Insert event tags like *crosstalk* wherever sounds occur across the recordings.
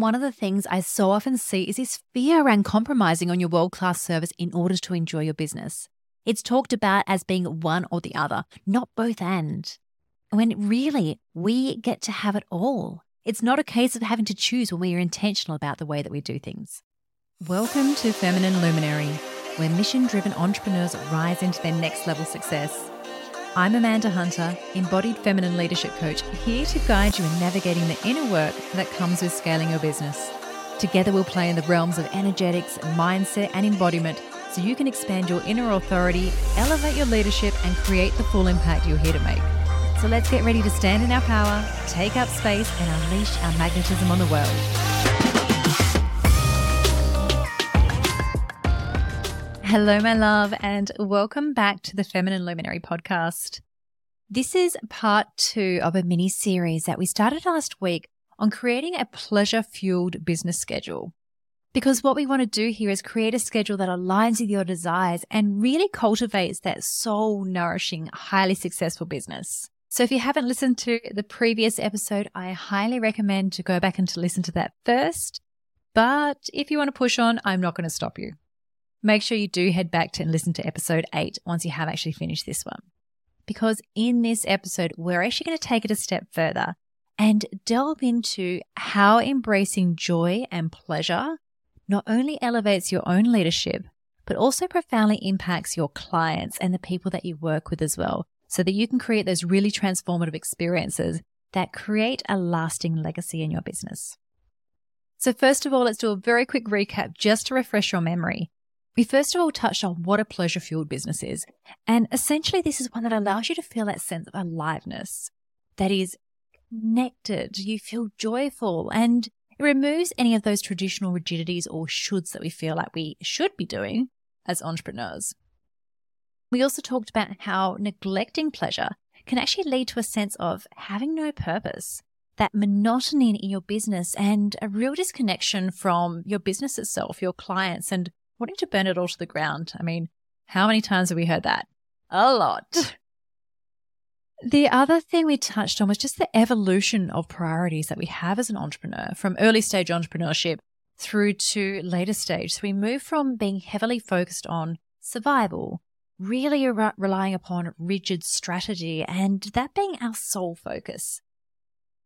One of the things I so often see is this fear around compromising on your world class service in order to enjoy your business. It's talked about as being one or the other, not both and. When really, we get to have it all. It's not a case of having to choose when we are intentional about the way that we do things. Welcome to Feminine Luminary, where mission driven entrepreneurs rise into their next level success. I'm Amanda Hunter, embodied feminine leadership coach, here to guide you in navigating the inner work that comes with scaling your business. Together, we'll play in the realms of energetics, mindset, and embodiment so you can expand your inner authority, elevate your leadership, and create the full impact you're here to make. So let's get ready to stand in our power, take up space, and unleash our magnetism on the world. Hello, my love, and welcome back to the Feminine Luminary podcast. This is part two of a mini series that we started last week on creating a pleasure fueled business schedule. Because what we want to do here is create a schedule that aligns with your desires and really cultivates that soul nourishing, highly successful business. So if you haven't listened to the previous episode, I highly recommend to go back and to listen to that first. But if you want to push on, I'm not going to stop you make sure you do head back to and listen to episode eight once you have actually finished this one. Because in this episode, we're actually going to take it a step further and delve into how embracing joy and pleasure not only elevates your own leadership, but also profoundly impacts your clients and the people that you work with as well, so that you can create those really transformative experiences that create a lasting legacy in your business. So, first of all, let's do a very quick recap just to refresh your memory. We first of all touched on what a pleasure fueled business is. And essentially, this is one that allows you to feel that sense of aliveness that is connected. You feel joyful and it removes any of those traditional rigidities or shoulds that we feel like we should be doing as entrepreneurs. We also talked about how neglecting pleasure can actually lead to a sense of having no purpose, that monotony in your business, and a real disconnection from your business itself, your clients, and wanting to burn it all to the ground. I mean, how many times have we heard that? A lot. *laughs* The other thing we touched on was just the evolution of priorities that we have as an entrepreneur from early stage entrepreneurship through to later stage. So we move from being heavily focused on survival, really re- relying upon rigid strategy, and that being our sole focus.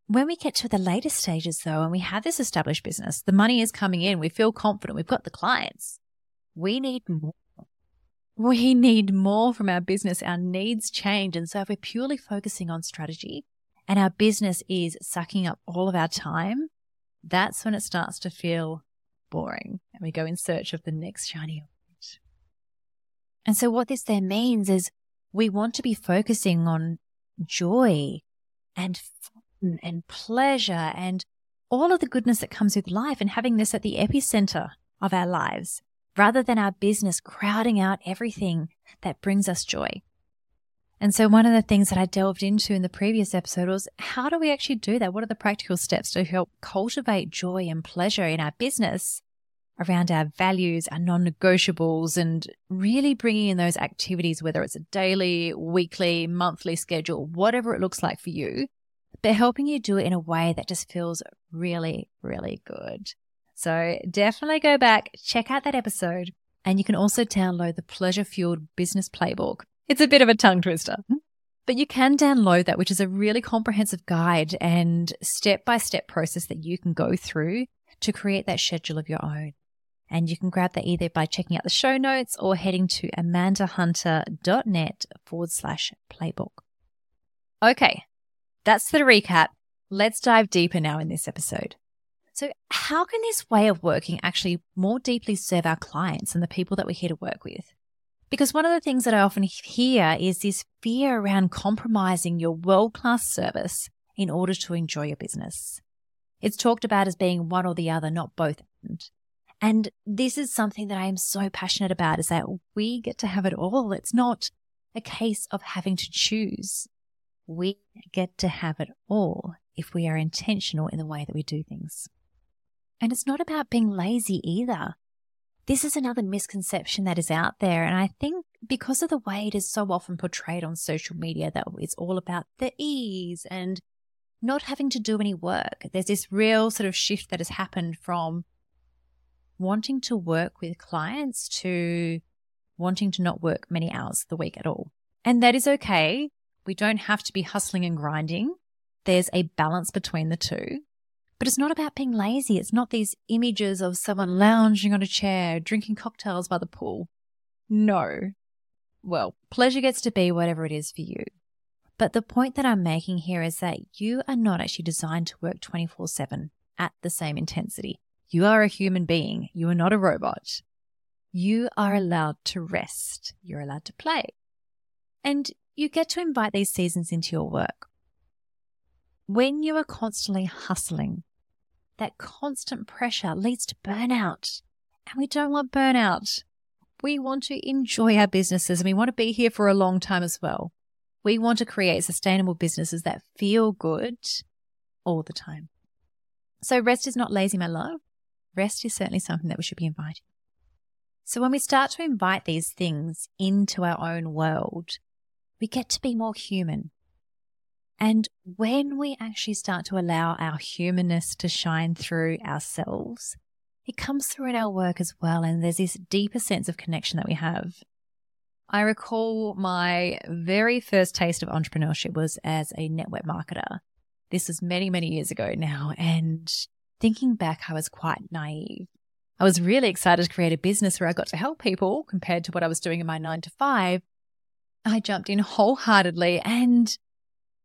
When we get to the later stages, though, and we have this established business, the money is coming in, we feel confident, we've got the clients. We need more. We need more from our business. Our needs change. And so if we're purely focusing on strategy and our business is sucking up all of our time, that's when it starts to feel boring and we go in search of the next shiny object. And so what this then means is we want to be focusing on joy and fun and pleasure and all of the goodness that comes with life and having this at the epicenter of our lives rather than our business crowding out everything that brings us joy. And so, one of the things that I delved into in the previous episode was how do we actually do that? What are the practical steps to help cultivate joy and pleasure in our business around our values, our non negotiables, and really bringing in those activities, whether it's a daily, weekly, monthly schedule, whatever it looks like for you, but helping you do it in a way that just feels really, really good. So definitely go back, check out that episode, and you can also download the Pleasure Fueled Business Playbook. It's a bit of a tongue twister, mm-hmm. but you can download that, which is a really comprehensive guide and step by step process that you can go through to create that schedule of your own. And you can grab that either by checking out the show notes or heading to amandahunter.net forward slash playbook. Okay, that's the recap. Let's dive deeper now in this episode. So, how can this way of working actually more deeply serve our clients and the people that we're here to work with? Because one of the things that I often hear is this fear around compromising your world class service in order to enjoy your business. It's talked about as being one or the other, not both. And this is something that I am so passionate about is that we get to have it all. It's not a case of having to choose. We get to have it all if we are intentional in the way that we do things. And it's not about being lazy either. This is another misconception that is out there. And I think because of the way it is so often portrayed on social media, that it's all about the ease and not having to do any work. There's this real sort of shift that has happened from wanting to work with clients to wanting to not work many hours the week at all. And that is okay. We don't have to be hustling and grinding. There's a balance between the two. But it's not about being lazy. It's not these images of someone lounging on a chair, drinking cocktails by the pool. No. Well, pleasure gets to be whatever it is for you. But the point that I'm making here is that you are not actually designed to work 24 7 at the same intensity. You are a human being. You are not a robot. You are allowed to rest. You're allowed to play. And you get to invite these seasons into your work. When you are constantly hustling, that constant pressure leads to burnout. And we don't want burnout. We want to enjoy our businesses and we want to be here for a long time as well. We want to create sustainable businesses that feel good all the time. So, rest is not lazy, my love. Rest is certainly something that we should be inviting. So, when we start to invite these things into our own world, we get to be more human. And when we actually start to allow our humanness to shine through ourselves, it comes through in our work as well. And there's this deeper sense of connection that we have. I recall my very first taste of entrepreneurship was as a network marketer. This was many, many years ago now. And thinking back, I was quite naive. I was really excited to create a business where I got to help people compared to what I was doing in my nine to five. I jumped in wholeheartedly and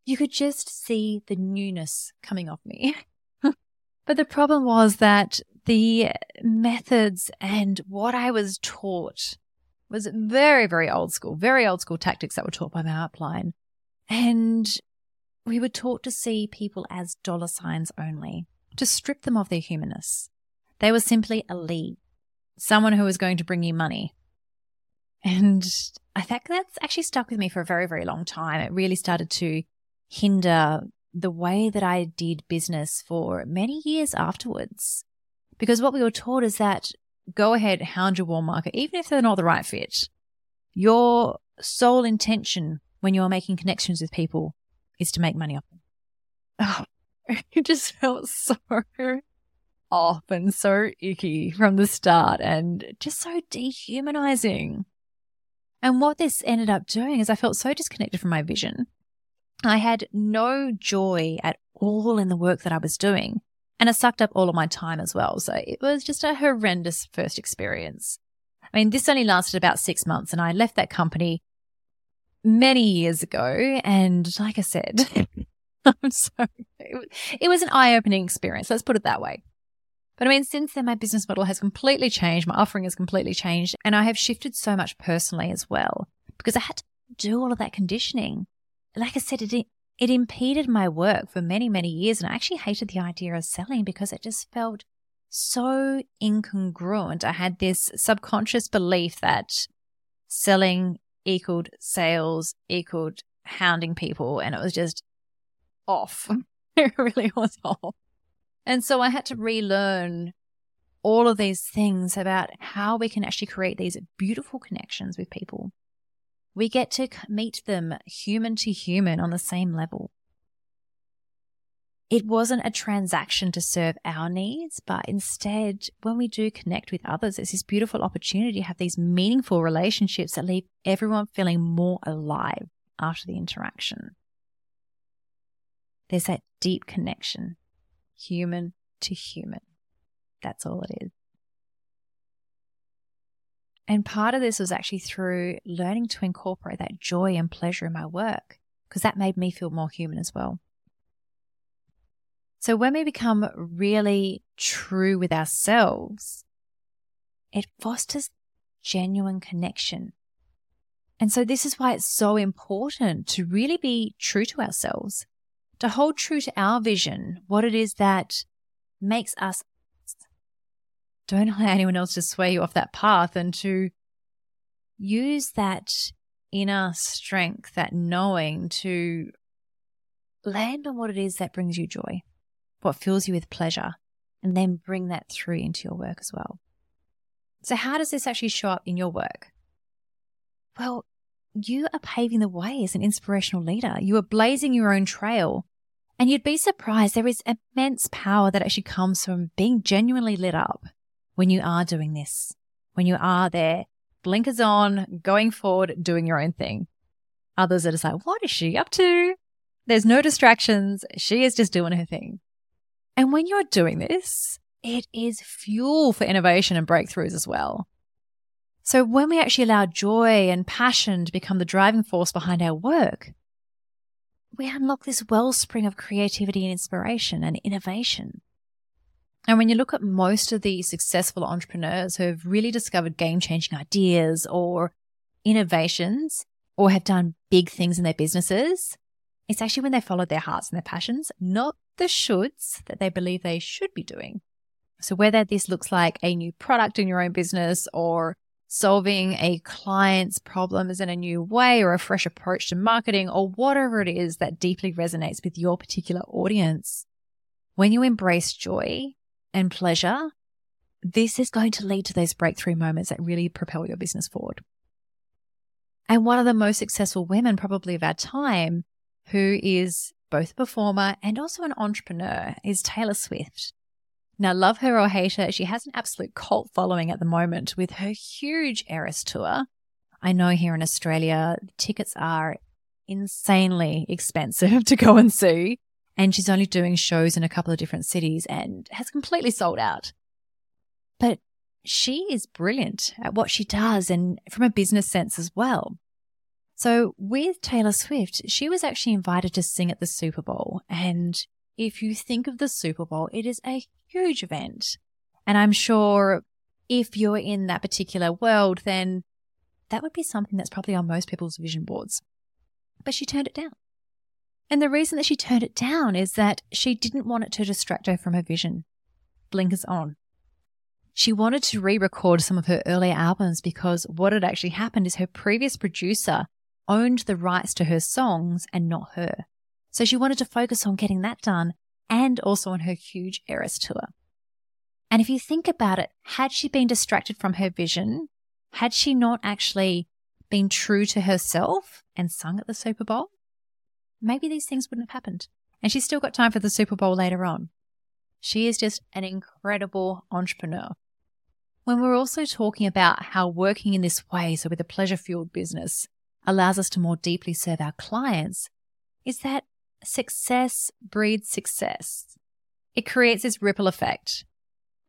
you could just see the newness coming off me. *laughs* but the problem was that the methods and what I was taught was very, very old school, very old school tactics that were taught by my upline. And we were taught to see people as dollar signs only, to strip them of their humanness. They were simply a lead, someone who was going to bring you money. And I think that's actually stuck with me for a very, very long time. It really started to hinder the way that I did business for many years afterwards. Because what we were taught is that go ahead, hound your warm market, even if they're not the right fit. Your sole intention when you're making connections with people is to make money off them. Oh, *laughs* it just felt so *laughs* off and so icky from the start and just so dehumanizing. And what this ended up doing is I felt so disconnected from my vision. I had no joy at all in the work that I was doing. And it sucked up all of my time as well. So it was just a horrendous first experience. I mean, this only lasted about six months and I left that company many years ago. And like I said, *laughs* *laughs* I'm sorry, it was an eye opening experience. Let's put it that way. But I mean, since then, my business model has completely changed. My offering has completely changed. And I have shifted so much personally as well because I had to do all of that conditioning like I said, it, it impeded my work for many, many years. And I actually hated the idea of selling because it just felt so incongruent. I had this subconscious belief that selling equaled sales equaled hounding people. And it was just off. *laughs* it really was off. And so I had to relearn all of these things about how we can actually create these beautiful connections with people we get to meet them human to human on the same level. It wasn't a transaction to serve our needs, but instead, when we do connect with others, it's this beautiful opportunity to have these meaningful relationships that leave everyone feeling more alive after the interaction. There's that deep connection, human to human. That's all it is. And part of this was actually through learning to incorporate that joy and pleasure in my work, because that made me feel more human as well. So when we become really true with ourselves, it fosters genuine connection. And so this is why it's so important to really be true to ourselves, to hold true to our vision, what it is that makes us don't *laughs* allow anyone else to sway you off that path and to use that inner strength, that knowing to land on what it is that brings you joy, what fills you with pleasure, and then bring that through into your work as well. So, how does this actually show up in your work? Well, you are paving the way as an inspirational leader. You are blazing your own trail And you'd be surprised there is immense power that actually comes from being genuinely lit up when you are doing this, when you are there, blinkers on, going forward, doing your own thing. Others are just like, what is she up to? There's no distractions. She is just doing her thing. And when you're doing this, it is fuel for innovation and breakthroughs as well. So when we actually allow joy and passion to become the driving force behind our work, we unlock this wellspring of creativity and inspiration and innovation. And when you look at most of the successful entrepreneurs who have really discovered game changing ideas or innovations or have done big things in their businesses, it's actually when they followed their hearts and their passions, not the shoulds that they believe they should be doing. So whether this looks like a new product in your own business or solving a client's problems in a new way or a fresh approach to marketing or whatever it is that deeply resonates with your particular audience. When you embrace joy and pleasure, this is going to lead to those breakthrough moments that really propel your business forward. And one of the most successful women, probably of our time, who is both a performer and also an entrepreneur, is Taylor Swift. Now, love her or hate her, she has an absolute cult following at the moment with her huge Eras tour. I know here in Australia, tickets are insanely expensive *laughs* to go and see. And she's only doing shows in a couple of different cities and has completely sold out. But she is brilliant at what she does and from a business sense as well. So with Taylor Swift, she was actually invited to sing at the Super Bowl. And if you think of the Super Bowl, it is a huge event. And I'm sure if you're in that particular world, then that would be something that's probably on most people's vision boards. But she turned it down. And the reason that she turned it down is that she didn't want it to distract her from her vision. Blinkers on. She wanted to re record some of her earlier albums because what had actually happened is her previous producer owned the rights to her songs and not her. So she wanted to focus on getting that done and also on her huge Eras tour. And if you think about it, had she been distracted from her vision, had she not actually been true to herself and sung at the Super Bowl, maybe these things wouldn't have happened. And she's still got time for the Super Bowl later on. She is just an incredible entrepreneur. When we're also talking about how working in this way, so with a pleasure fueled business, allows us to more deeply serve our clients, is that success breeds success. It creates this ripple effect.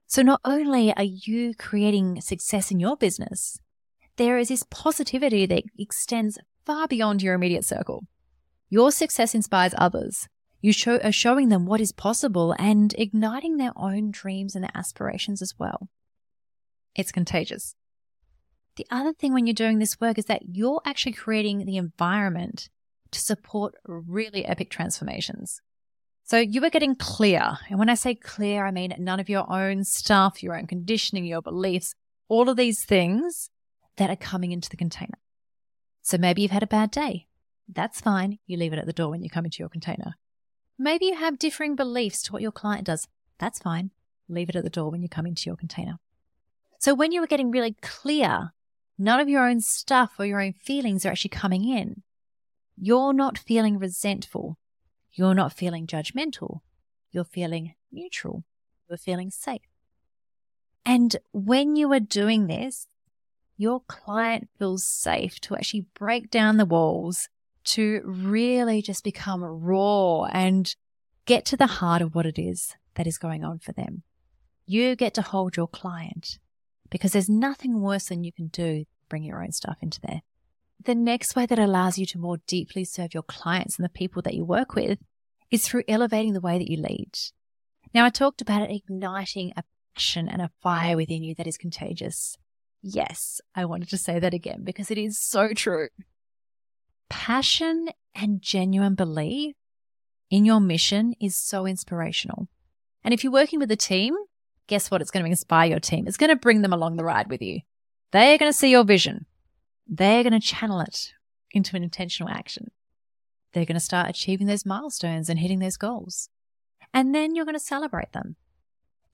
So not only are you creating success in your business, there is this positivity that extends far beyond your immediate circle. Your success inspires others. You show, are showing them what is possible and igniting their own dreams and their aspirations as well. It's contagious. The other thing when you're doing this work is that you're actually creating the environment to support really epic transformations. So you are getting clear. And when I say clear, I mean none of your own stuff, your own conditioning, your beliefs, all of these things that are coming into the container. So maybe you've had a bad day. That's fine. You leave it at the door when you come into your container. Maybe you have differing beliefs to what your client does. That's fine. Leave it at the door when you come into your container. So when you are getting really clear, none of your own stuff or your own feelings are actually coming in. You're not feeling resentful. You're not feeling judgmental. You're feeling neutral. You're feeling safe. And when you are doing this, your client feels safe to actually break down the walls, to really just become raw and get to the heart of what it is that is going on for them. You get to hold your client because there's nothing worse than you can do bring your own stuff into there. The next way that allows you to more deeply serve your clients and the people that you work with is through elevating the way that you lead. Now, I talked about it igniting a passion and a fire within you that is contagious. Yes, I wanted to say that again because it is so true. Passion and genuine belief in your mission is so inspirational. And if you're working with a team, guess what? It's going to inspire your team. It's going to bring them along the ride with you. They are going to see your vision they're going to channel it into an intentional action. They're going to start achieving those milestones and hitting those goals. And then you're going to celebrate them.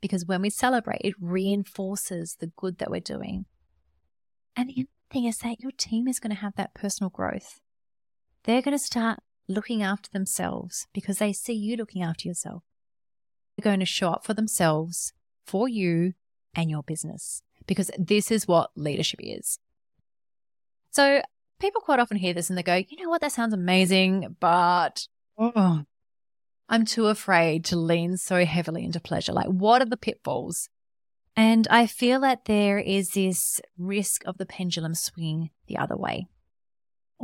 Because when we celebrate, it reinforces the good that we're doing. And the thing is that your team is going to have that personal growth. They're going to start looking after themselves because they see you looking after yourself. They're going to show up for themselves, for you, and your business because this is what leadership is. So people quite often hear this and they go, you know what, that sounds amazing, but oh, I'm too afraid to lean so heavily into pleasure. Like, what are the pitfalls? And I feel that there is this risk of the pendulum swinging the other way.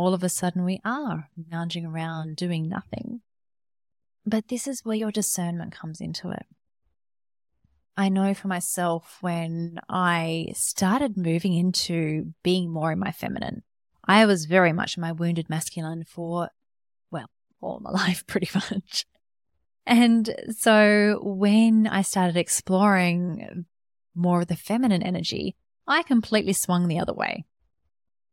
All of a sudden, we are lounging around doing nothing. But this is where your discernment comes into it. I know for myself when I started moving into being more in my feminine, I was very much in my wounded masculine for, well, all my *laughs* life pretty much. And so when I started exploring more of the feminine energy, I completely swung the other way.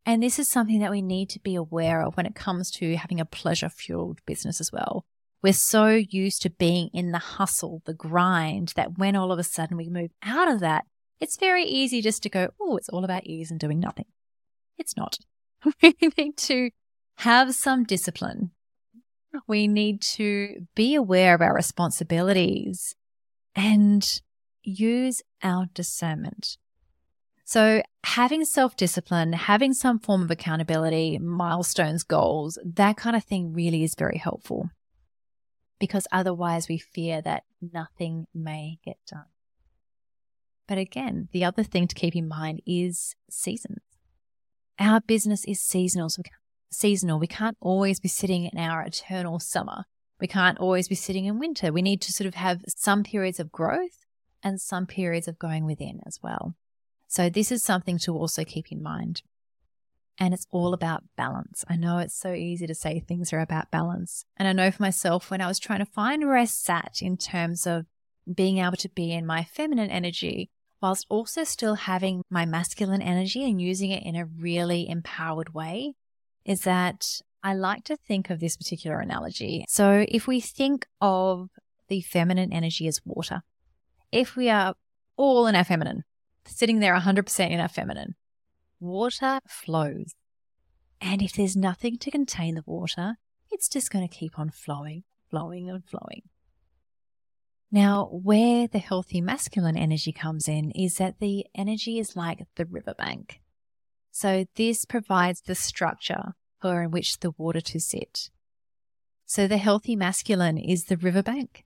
And this is something that we need to be aware of when it comes to having a pleasure fueled business as well. We're so used to being in the hustle, the grind, that when all of a sudden we move out of that, it's very easy just to go, oh, it's all about ease and doing nothing. It's not. *laughs* We need to have some discipline. We need to be aware of our responsibilities and use our discernment. So, having self discipline, having some form of accountability, milestones, goals, that kind of thing really is very helpful because otherwise we fear that nothing may get done. But again, the other thing to keep in mind is seasons. Our business is seasonal. So we seasonal. We can't always be sitting in our eternal summer. We can't always be sitting in winter. We need to sort of have some periods of growth and some periods of going within as well. So this is something to also keep in mind. And it's all about balance. I know it's so easy to say things are about balance. And I know for myself, when I was trying to find where I sat in terms of being able to be in my feminine energy, whilst also still having my masculine energy and using it in a really empowered way, is that I like to think of this particular analogy. So if we think of the feminine energy as water, if we are all in our feminine, sitting there 100% in our feminine, water flows. And if there's nothing to contain the water, it's just going to keep on flowing, flowing, and flowing. Now, where the healthy masculine energy comes in is that the energy is like the riverbank. So, this provides the structure for in which the water to sit. So, the healthy masculine is the riverbank,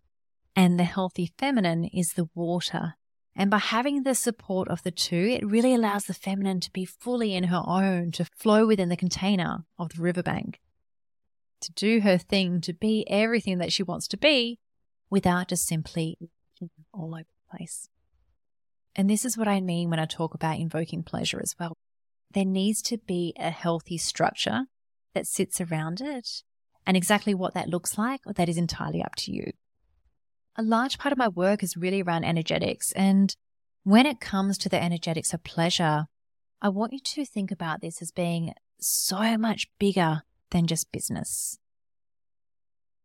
and the healthy feminine is the water and by having the support of the two, it really allows the feminine to be fully in her own, to flow within the container of the riverbank, to do her thing, to be everything that she wants to be without just simply all over the place. And this is what I mean when I talk about invoking pleasure as well. There needs to be a healthy structure that sits around it. And exactly what that looks like, that is entirely up to you a large part of my work is really around energetics. And when it comes to the energetics of pleasure, I want you to think about this as being so much bigger than just business.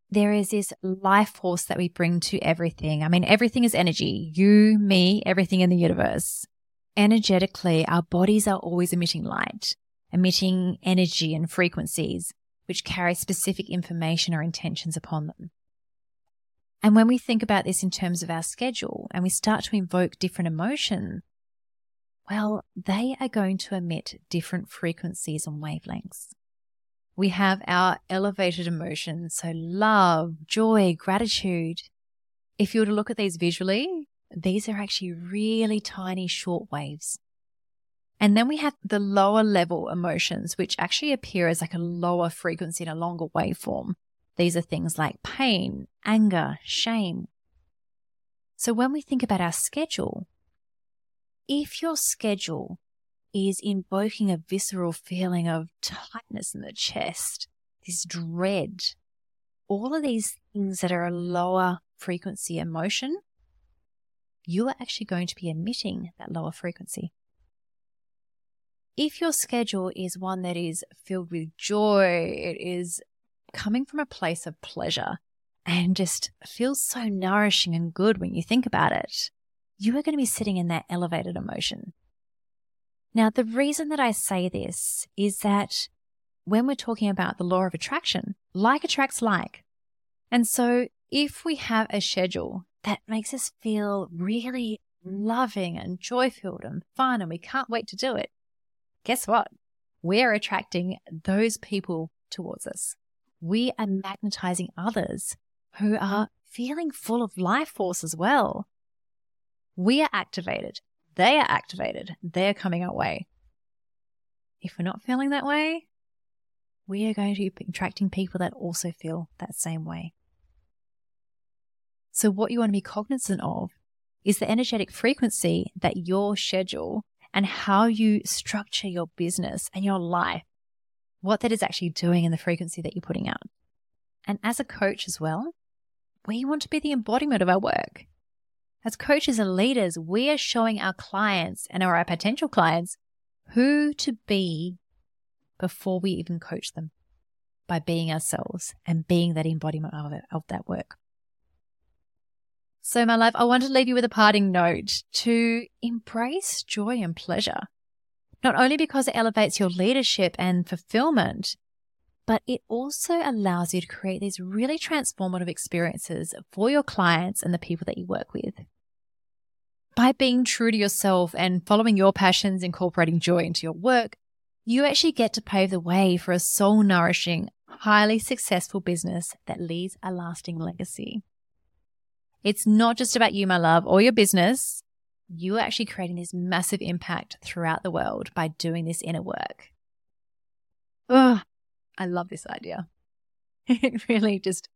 There is this life force that we bring to everything. I mean, everything is energy. You, me, everything in the universe. Energetically, our bodies are always emitting light, emitting energy and frequencies, which carry specific information or intentions upon them. And when we think about this in terms of our schedule and we start to invoke different emotions, well, they are going to emit different frequencies and wavelengths. We have our elevated emotions, so love, joy, gratitude. If you were to look at these visually, these are actually really tiny short waves. And then we have the lower level emotions, which actually appear as like a lower frequency in a longer waveform. These are things like pain, anger, shame. So when we think about our schedule, if your schedule is invoking a visceral feeling of tightness in the chest, this dread, all of these things that are a lower frequency emotion, you are actually going to be emitting that lower frequency. If your schedule is one that is filled with joy, it is coming from a place of pleasure and just feels so nourishing and good when you think about it, you are going to be sitting in that elevated emotion. Now, the reason that I say this is that when we're talking about the law of attraction, like attracts like. And so if we have a schedule that makes us feel really loving and joy filled and fun, and we can't wait to do it, guess what? We're attracting those people towards us. We are magnetizing others who are feeling full of life force as well. We are activated. They are activated. They're coming our way. If we're not feeling that way, we are going to be attracting people that also feel that same way. So, what you want to be cognizant of is the energetic frequency that your schedule and how you structure your business and your life, what that is actually doing in the frequency that you're putting out. And as a coach as well, we want to be the embodiment of our work. As coaches and leaders, we are showing our clients and our potential clients who to be before we even coach them by being ourselves and being that embodiment of, it, of that work. So, my love, I want to leave you with a parting note to embrace joy and pleasure, not only because it elevates your leadership and fulfillment, but it also allows you to create these really transformative experiences for your clients and the people that you work with. By being true to yourself and following your passions, incorporating joy into your work, you actually get to pave the way for a soul nourishing, highly successful business that leaves a lasting legacy. It's not just about you, my love, or your business. You are actually creating this massive impact throughout the world by doing this inner work. Oh, I love this idea. *laughs* It really just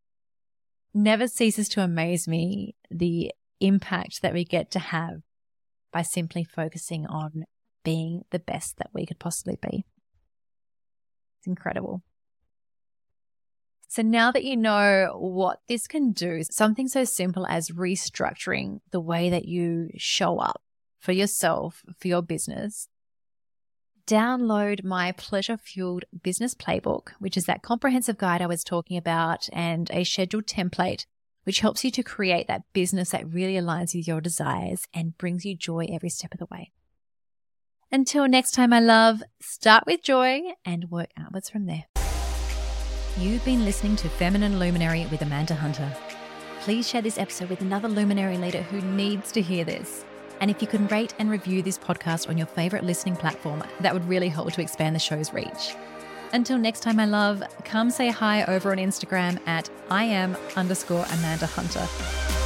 never ceases to amaze me the impact that we get to have by simply focusing on being the best that we could possibly be. It's incredible. So now that you know what this can do, something so simple as restructuring the way that you show up for yourself, for your business, download my pleasure fueled business playbook, which is that comprehensive guide I was talking about, and a scheduled template which helps you to create that business that really aligns with your desires and brings you joy every step of the way. Until next time, my love, start with joy and work outwards from there. You've been listening to Feminine Luminary with Amanda Hunter. Please share this episode with another luminary leader who needs to hear this. And if you can rate and review this podcast on your favorite listening platform, that would really help to expand the show's reach. Until next time, my love, come say hi over on Instagram at I am underscore Amanda Hunter.